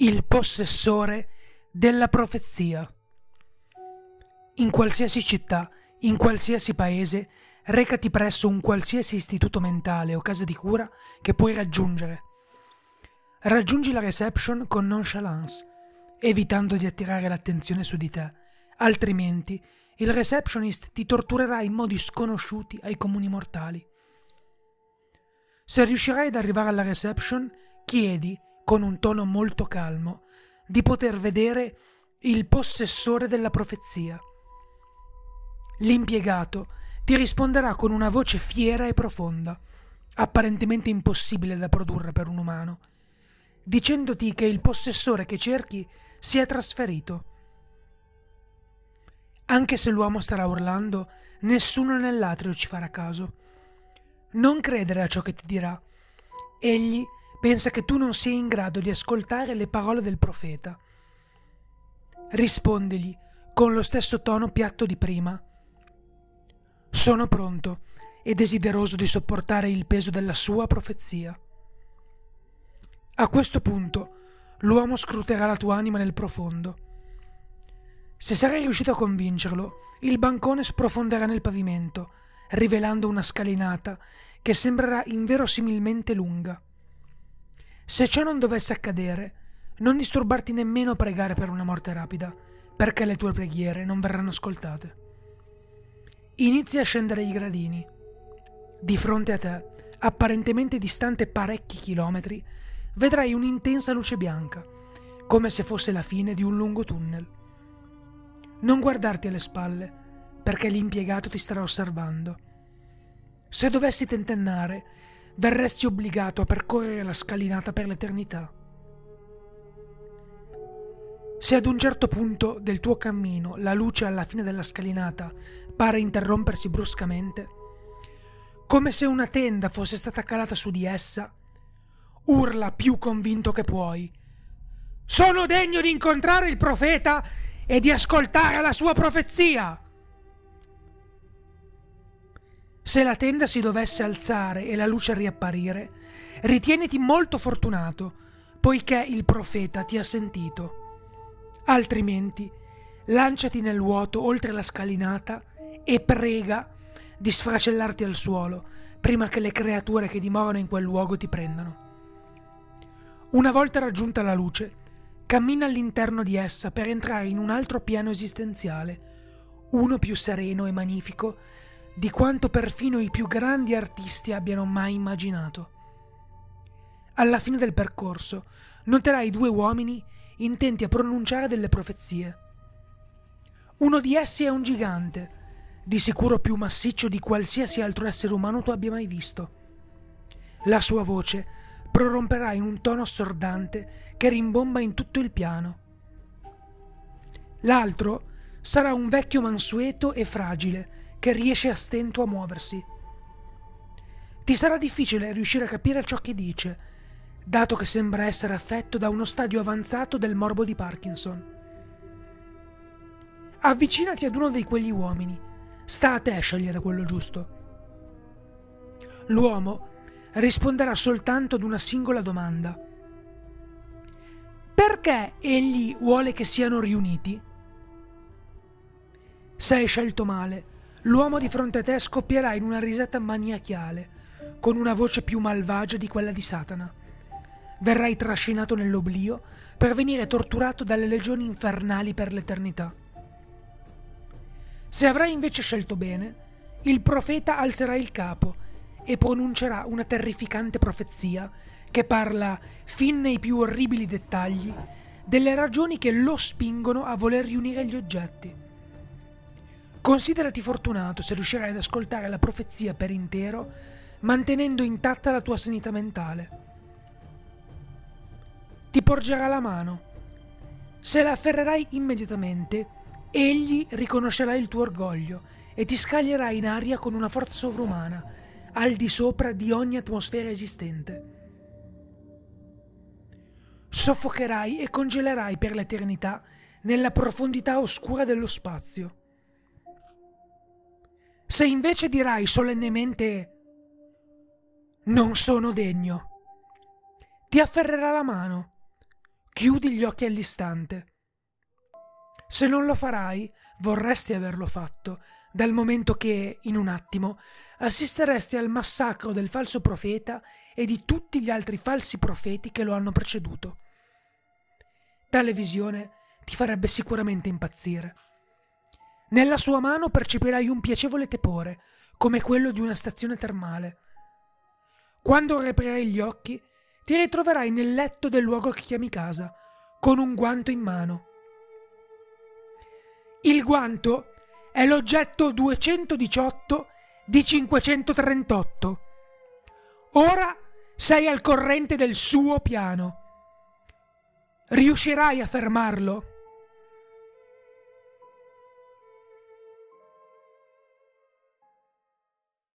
il possessore della profezia. In qualsiasi città, in qualsiasi paese, recati presso un qualsiasi istituto mentale o casa di cura che puoi raggiungere. Raggiungi la reception con nonchalance, evitando di attirare l'attenzione su di te, altrimenti il receptionist ti torturerà in modi sconosciuti ai comuni mortali. Se riuscirai ad arrivare alla reception, chiedi, con un tono molto calmo, di poter vedere il possessore della profezia. L'impiegato ti risponderà con una voce fiera e profonda, apparentemente impossibile da produrre per un umano, dicendoti che il possessore che cerchi si è trasferito. Anche se l'uomo starà urlando, nessuno nell'atrio ci farà caso. Non credere a ciò che ti dirà. Egli pensa che tu non sia in grado di ascoltare le parole del profeta. Rispondegli con lo stesso tono piatto di prima. Sono pronto e desideroso di sopportare il peso della sua profezia. A questo punto l'uomo scruterà la tua anima nel profondo. Se sarai riuscito a convincerlo, il bancone sprofonderà nel pavimento, rivelando una scalinata che sembrerà inverosimilmente lunga. Se ciò non dovesse accadere, non disturbarti nemmeno a pregare per una morte rapida, perché le tue preghiere non verranno ascoltate. Inizia a scendere i gradini. Di fronte a te, apparentemente distante parecchi chilometri, vedrai un'intensa luce bianca, come se fosse la fine di un lungo tunnel. Non guardarti alle spalle, perché l'impiegato ti starà osservando. Se dovessi tentennare, verresti obbligato a percorrere la scalinata per l'eternità. Se ad un certo punto del tuo cammino la luce alla fine della scalinata pare interrompersi bruscamente, come se una tenda fosse stata calata su di essa, urla più convinto che puoi. Sono degno di incontrare il profeta e di ascoltare la sua profezia. Se la tenda si dovesse alzare e la luce riapparire, ritieniti molto fortunato, poiché il profeta ti ha sentito. Altrimenti, lanciati nel vuoto oltre la scalinata e prega di sfracellarti al suolo prima che le creature che dimorano in quel luogo ti prendano. Una volta raggiunta la luce, cammina all'interno di essa per entrare in un altro piano esistenziale, uno più sereno e magnifico di quanto perfino i più grandi artisti abbiano mai immaginato. Alla fine del percorso noterai due uomini intenti a pronunciare delle profezie. Uno di essi è un gigante, di sicuro più massiccio di qualsiasi altro essere umano tu abbia mai visto. La sua voce proromperà in un tono assordante che rimbomba in tutto il piano. L'altro sarà un vecchio mansueto e fragile, che riesce a stento a muoversi. Ti sarà difficile riuscire a capire ciò che dice, dato che sembra essere affetto da uno stadio avanzato del morbo di Parkinson. Avvicinati ad uno di quegli uomini. Sta a te scegliere quello giusto. L'uomo risponderà soltanto ad una singola domanda. Perché egli vuole che siano riuniti? Se hai scelto male, l'uomo di fronte a te scoppierà in una risata maniachiale, con una voce più malvagia di quella di Satana. Verrai trascinato nell'oblio per venire torturato dalle legioni infernali per l'eternità. Se avrai invece scelto bene, il profeta alzerà il capo e pronuncerà una terrificante profezia che parla, fin nei più orribili dettagli, delle ragioni che lo spingono a voler riunire gli oggetti Considerati fortunato se riuscirai ad ascoltare la profezia per intero, mantenendo intatta la tua sanità mentale. Ti porgerà la mano. Se la afferrerai immediatamente, egli riconoscerà il tuo orgoglio e ti scaglierà in aria con una forza sovrumana, al di sopra di ogni atmosfera esistente. Soffocherai e congelerai per l'eternità nella profondità oscura dello spazio. Se invece dirai solennemente non sono degno, ti afferrerà la mano, chiudi gli occhi all'istante. Se non lo farai, vorresti averlo fatto, dal momento che, in un attimo, assisteresti al massacro del falso profeta e di tutti gli altri falsi profeti che lo hanno preceduto. Tale visione ti farebbe sicuramente impazzire. Nella sua mano percepirai un piacevole tepore, come quello di una stazione termale. Quando riaprirai gli occhi, ti ritroverai nel letto del luogo che chiami casa, con un guanto in mano. Il guanto è l'oggetto 218 di 538. Ora sei al corrente del suo piano. Riuscirai a fermarlo?